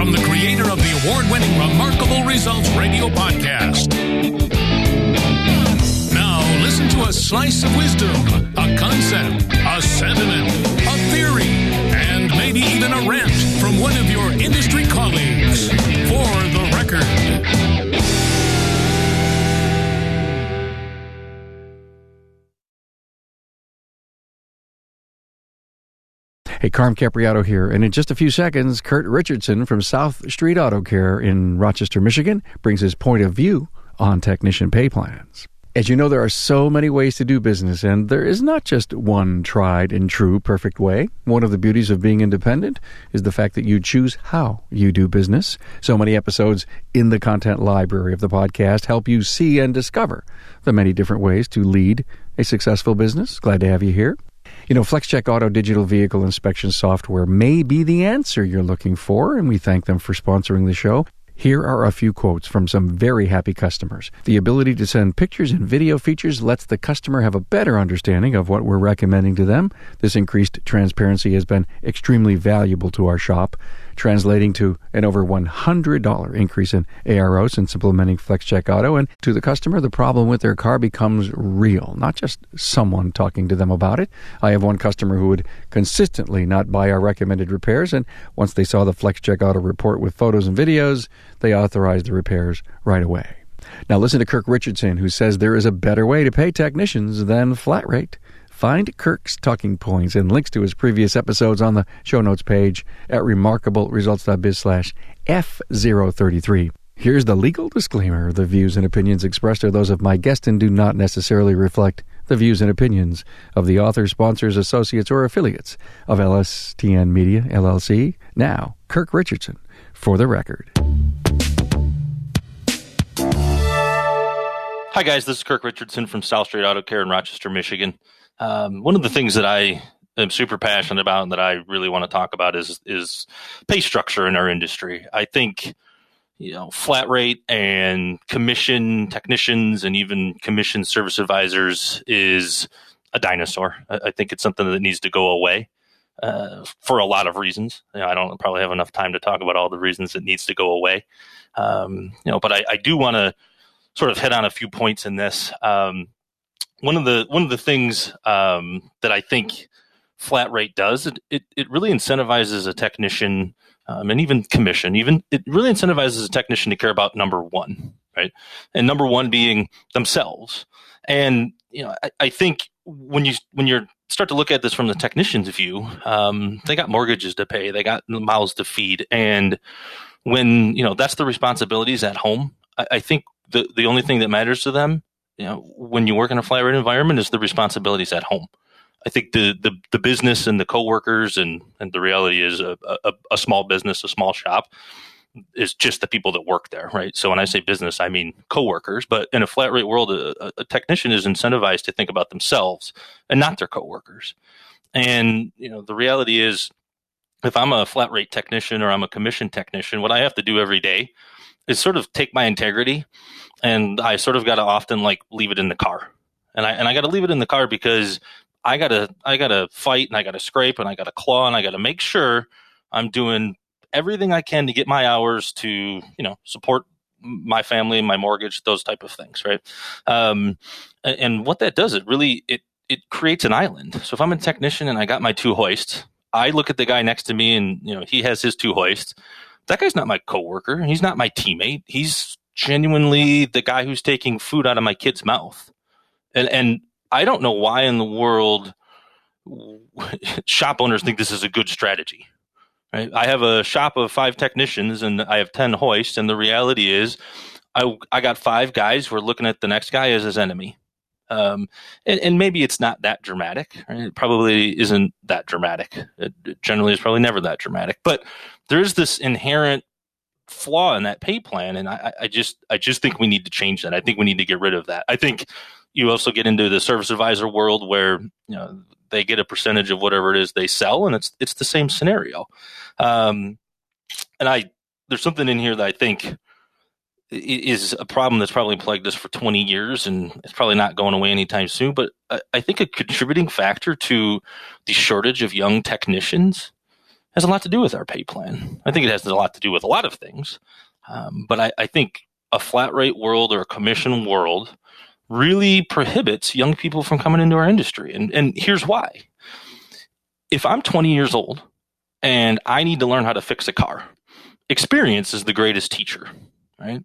from the creator of the award winning Remarkable Results radio podcast. Now, listen to a slice of wisdom, a concept, a sentiment, a theory, and maybe even a rant from one of your industry colleagues. For the record. Hey, Carm Capriotto here, and in just a few seconds, Kirk Richardson from South Street Auto Care in Rochester, Michigan, brings his point of view on technician pay plans. As you know, there are so many ways to do business, and there is not just one tried and true perfect way. One of the beauties of being independent is the fact that you choose how you do business. So many episodes in the content library of the podcast help you see and discover the many different ways to lead a successful business. Glad to have you here. You know, FlexCheck Auto Digital Vehicle Inspection Software may be the answer you're looking for, and we thank them for sponsoring the show. Here are a few quotes from some very happy customers. The ability to send pictures and video features lets the customer have a better understanding of what we're recommending to them. This increased transparency has been extremely valuable to our shop, translating to an over $100 increase in ARO since implementing FlexCheck Auto. And to the customer, the problem with their car becomes real, not just someone talking to them about it. I have one customer who would consistently not buy our recommended repairs, and once they saw the FlexCheck Auto report with photos and videos, they authorized the repairs right away. Now, listen to Kirk Richardson, who says there is a better way to pay technicians than flat rate. Find Kirk's talking points and links to his previous episodes on the show notes page at remarkableresults.biz slash F033. Here's the legal disclaimer. The views and opinions expressed are those of my guest and do not necessarily reflect the views and opinions of the author, sponsors, associates, or affiliates of LSTN Media, LLC. Now, Kirk Richardson, for the record. Hi, guys. This is Kirk Richardson from South Street Auto Care in Rochester, Michigan. Um, one of the things that I am super passionate about and that I really want to talk about is is pay structure in our industry. I think you know flat rate and commission technicians and even commission service advisors is a dinosaur. I, I think it's something that needs to go away. Uh, for a lot of reasons. You know, I don't probably have enough time to talk about all the reasons it needs to go away. Um, you know, but I, I do want to sort of hit on a few points in this. Um, one of the one of the things um, that I think flat rate does it it, it really incentivizes a technician um, and even commission even it really incentivizes a technician to care about number one right and number one being themselves and you know I, I think when you when you're start to look at this from the technician's view um, they got mortgages to pay they got mouths to feed and when you know that's the responsibilities at home I, I think the the only thing that matters to them you know, when you work in a flat rate environment is the responsibilities at home. I think the, the, the business and the coworkers and, and the reality is a, a, a, small business, a small shop is just the people that work there, right? So when I say business, I mean coworkers. But in a flat rate world, a, a technician is incentivized to think about themselves and not their coworkers. And you know, the reality is, if I'm a flat rate technician or I'm a commission technician, what I have to do every day is sort of take my integrity and I sort of got to often like leave it in the car. And I and I got to leave it in the car because I got to I got to fight and I got to scrape and I got to claw and I got to make sure I'm doing everything I can to get my hours to, you know, support my family, my mortgage, those type of things, right? Um, and what that does, it really it it creates an island. So if I'm a technician and I got my two hoists, I look at the guy next to me and you know he has his two hoists. That guy's not my coworker. He's not my teammate. He's genuinely the guy who's taking food out of my kid's mouth. And and I don't know why in the world shop owners think this is a good strategy. Right? I have a shop of five technicians and I have 10 hoists and the reality is I I got five guys who are looking at the next guy as his enemy. Um, and, and, maybe it's not that dramatic. Right? It probably isn't that dramatic. It, it generally is probably never that dramatic. But there's this inherent flaw in that pay plan, and I, I just I just think we need to change that. I think we need to get rid of that. I think you also get into the service advisor world where you know they get a percentage of whatever it is they sell, and it's it's the same scenario. Um, and I there's something in here that I think is a problem that's probably plagued us for 20 years and it's probably not going away anytime soon. But I, I think a contributing factor to the shortage of young technicians has a lot to do with our pay plan. I think it has a lot to do with a lot of things. Um, but I, I think a flat rate world or a commission world really prohibits young people from coming into our industry. And, and here's why. If I'm 20 years old and I need to learn how to fix a car, experience is the greatest teacher, right?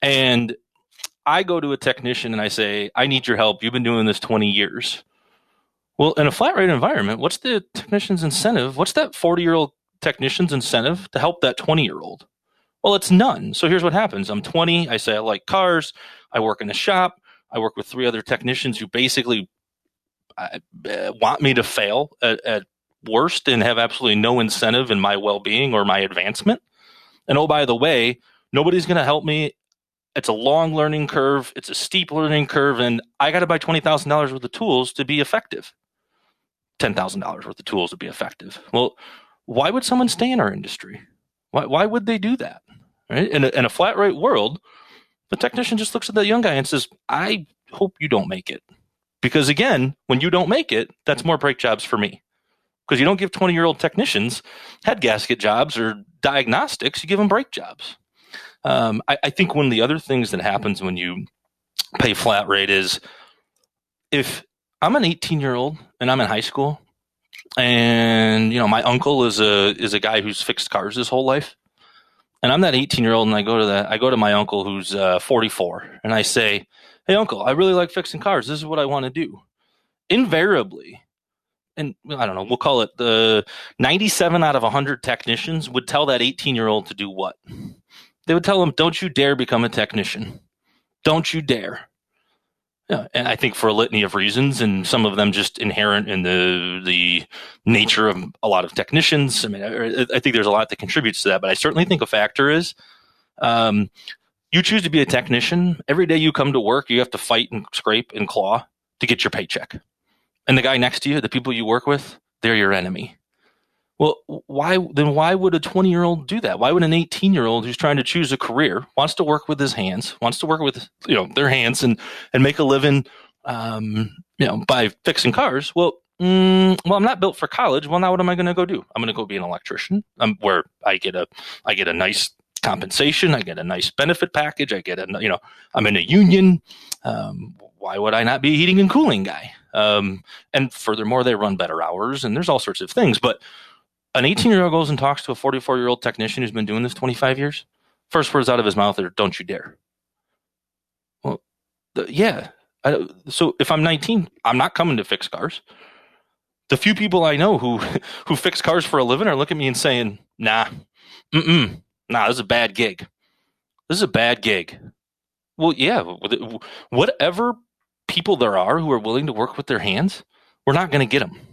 And I go to a technician and I say, I need your help. You've been doing this 20 years. Well, in a flat rate environment, what's the technician's incentive? What's that 40 year old technician's incentive to help that 20 year old? Well, it's none. So here's what happens I'm 20. I say I like cars. I work in a shop. I work with three other technicians who basically uh, want me to fail at, at worst and have absolutely no incentive in my well being or my advancement. And oh, by the way, nobody's going to help me. It's a long learning curve, it's a steep learning curve, and I got to buy $20,000 worth of tools to be effective. $10,000 worth of tools to be effective. Well, why would someone stay in our industry? Why, why would they do that? Right? In a, in a flat rate world, the technician just looks at that young guy and says, I hope you don't make it. Because again, when you don't make it, that's more brake jobs for me. Because you don't give 20 year old technicians head gasket jobs or diagnostics, you give them brake jobs. Um, I, I think one of the other things that happens when you pay flat rate is if I'm an 18 year old and I'm in high school, and you know my uncle is a is a guy who's fixed cars his whole life, and I'm that 18 year old, and I go to that I go to my uncle who's uh, 44, and I say, "Hey, uncle, I really like fixing cars. This is what I want to do." Invariably, and I don't know, we'll call it the 97 out of 100 technicians would tell that 18 year old to do what? They would tell him, "Don't you dare become a technician. Don't you dare." Yeah, and I think for a litany of reasons, and some of them just inherent in the the nature of a lot of technicians. I mean, I, I think there's a lot that contributes to that, but I certainly think a factor is um, you choose to be a technician. Every day you come to work, you have to fight and scrape and claw to get your paycheck, and the guy next to you, the people you work with, they're your enemy. Well, why then? Why would a 20 year old do that? Why would an 18 year old who's trying to choose a career, wants to work with his hands, wants to work with you know their hands and and make a living, um, you know, by fixing cars? Well, mm, well, I'm not built for college. Well, now what am I going to go do? I'm going to go be an electrician, um, where I get a I get a nice compensation, I get a nice benefit package, I get a you know I'm in a union. Um, why would I not be a heating and cooling guy? Um, and furthermore, they run better hours, and there's all sorts of things, but an 18 year old goes and talks to a 44 year old technician who's been doing this 25 years. First words out of his mouth are, "Don't you dare." Well, the, yeah. I, so if I'm 19, I'm not coming to fix cars. The few people I know who who fix cars for a living are looking at me and saying, "Nah, mm nah, this is a bad gig. This is a bad gig." Well, yeah, whatever people there are who are willing to work with their hands, we're not going to get them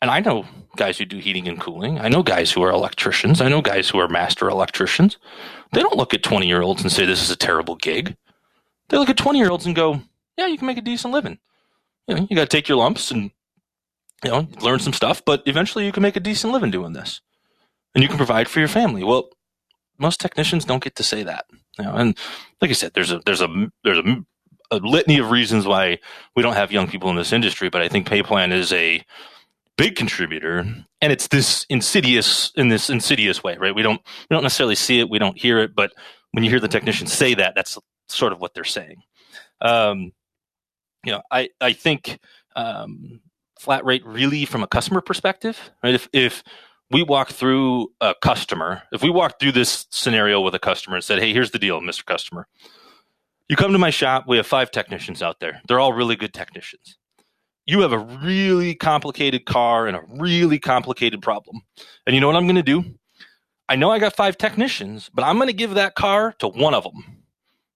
and I know guys who do heating and cooling. I know guys who are electricians. I know guys who are master electricians. They don't look at 20 year olds and say, this is a terrible gig. They look at 20 year olds and go, yeah, you can make a decent living. You know, you got to take your lumps and, you know, learn some stuff, but eventually you can make a decent living doing this and you can provide for your family. Well, most technicians don't get to say that. You know, and like I said, there's a, there's a, there's a, a litany of reasons why we don't have young people in this industry, but I think pay plan is a, big contributor and it's this insidious in this insidious way right? We don't we don't necessarily see it we don't hear it but when you hear the technicians say that that's sort of what they're saying. Um, you know i i think um, flat rate really from a customer perspective right? If if we walk through a customer if we walk through this scenario with a customer and said hey here's the deal mr customer. You come to my shop we have five technicians out there. They're all really good technicians you have a really complicated car and a really complicated problem. And you know what I'm going to do? I know I got five technicians, but I'm going to give that car to one of them.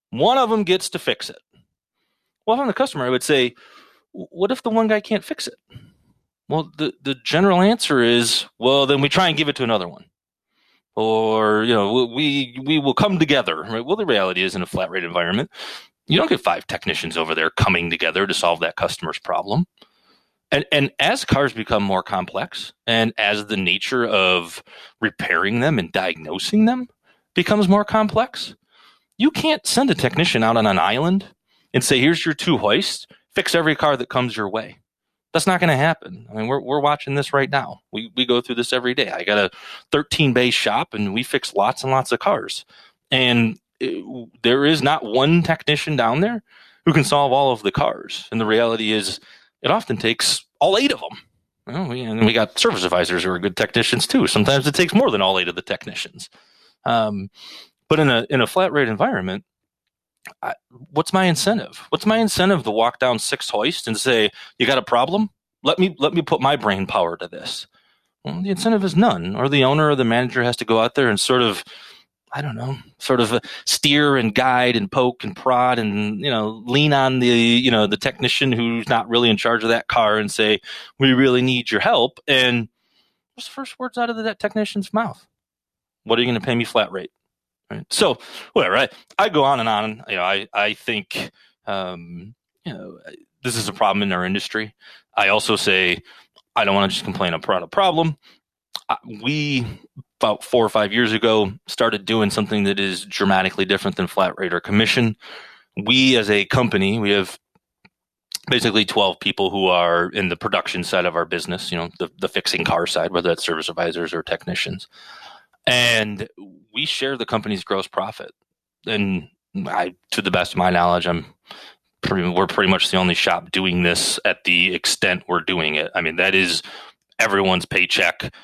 One of them gets to fix it. Well, if I'm the customer, I would say, what if the one guy can't fix it? Well, the, the general answer is, well, then we try and give it to another one. Or, you know, we, we will come together. Right? Well, the reality is in a flat rate environment, you don't get five technicians over there coming together to solve that customer's problem. And, and as cars become more complex and as the nature of repairing them and diagnosing them becomes more complex, you can't send a technician out on an island and say, here's your two hoists, fix every car that comes your way. That's not going to happen. I mean, we're we're watching this right now. We we go through this every day. I got a 13 bay shop, and we fix lots and lots of cars. And there is not one technician down there who can solve all of the cars. And the reality is, it often takes all eight of them. Well, we, and we got service advisors who are good technicians too. Sometimes it takes more than all eight of the technicians. Um, but in a in a flat rate environment, I, what's my incentive? What's my incentive to walk down six hoist and say, "You got a problem? Let me let me put my brain power to this." Well, the incentive is none. Or the owner or the manager has to go out there and sort of, I don't know, sort of uh, steer and guide and poke and prod and you know lean on the you know the technician who's not really in charge of that car and say, "We really need your help." And what's the first words out of that technician's mouth? What are you going to pay me flat rate? Right. So whatever. I, I go on and on. You know, I I think um, you know this is a problem in our industry. I also say I don't want to just complain about a problem. We about four or five years ago started doing something that is dramatically different than flat rate or commission. We as a company, we have basically 12 people who are in the production side of our business, you know, the, the fixing car side, whether that's service advisors or technicians and we share the company's gross profit. And I, to the best of my knowledge, I'm pretty, we're pretty much the only shop doing this at the extent we're doing it. I mean, that is everyone's paycheck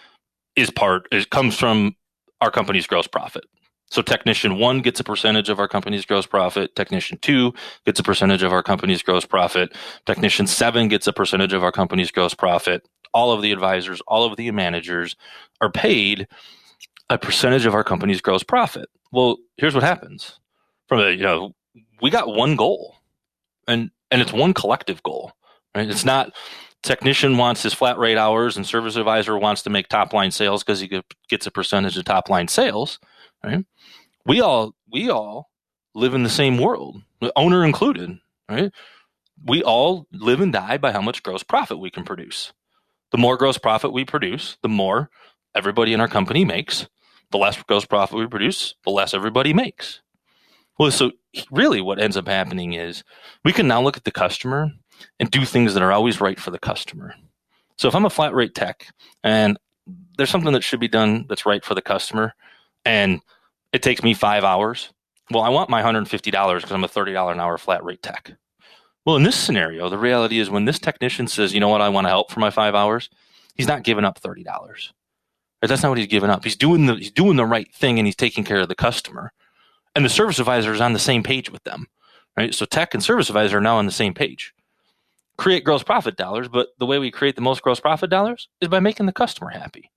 is part it comes from our company's gross profit. So technician one gets a percentage of our company's gross profit. Technician two gets a percentage of our company's gross profit. Technician seven gets a percentage of our company's gross profit. All of the advisors, all of the managers are paid a percentage of our company's gross profit. Well, here's what happens. From a, you know, we got one goal and, and it's one collective goal, right? It's not technician wants his flat rate hours and service advisor wants to make top line sales because he gets a percentage of top line sales, right? We all, we all live in the same world, owner included, right? We all live and die by how much gross profit we can produce. The more gross profit we produce, the more everybody in our company makes the less gross profit we produce, the less everybody makes. Well, so really what ends up happening is we can now look at the customer and do things that are always right for the customer. So if I'm a flat rate tech and there's something that should be done that's right for the customer and it takes me five hours, well, I want my $150 because I'm a $30 an hour flat rate tech. Well, in this scenario, the reality is when this technician says, you know what, I want to help for my five hours, he's not giving up $30. That's not what he's giving up. He's doing the he's doing the right thing and he's taking care of the customer. And the service advisor is on the same page with them. Right? So tech and service advisor are now on the same page. Create gross profit dollars, but the way we create the most gross profit dollars is by making the customer happy.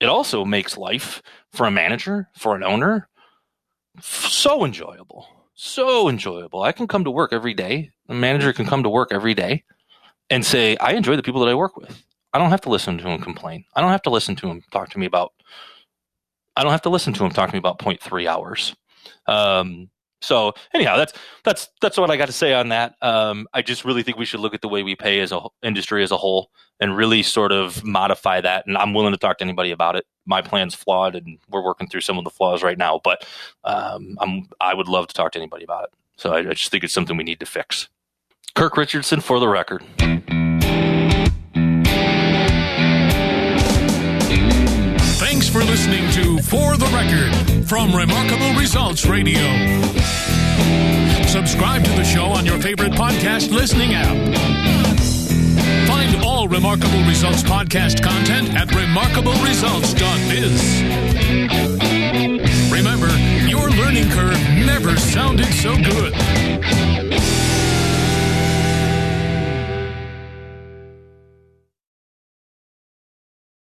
It also makes life for a manager, for an owner, so enjoyable. So enjoyable. I can come to work every day. A manager can come to work every day and say, I enjoy the people that I work with. I don't have to listen to them complain. I don't have to listen to them talk to me about. I don't have to listen to them talk to me about 0.3 hours. Um, so anyhow, that's that's that's what I got to say on that. Um, I just really think we should look at the way we pay as a industry as a whole and really sort of modify that. And I'm willing to talk to anybody about it. My plan's flawed, and we're working through some of the flaws right now. But um, I'm I would love to talk to anybody about it. So I, I just think it's something we need to fix. Kirk Richardson for the record. For listening to For the Record from Remarkable Results Radio. Subscribe to the show on your favorite podcast listening app. Find all Remarkable Results podcast content at remarkableresults.biz. Remember, your learning curve never sounded so good.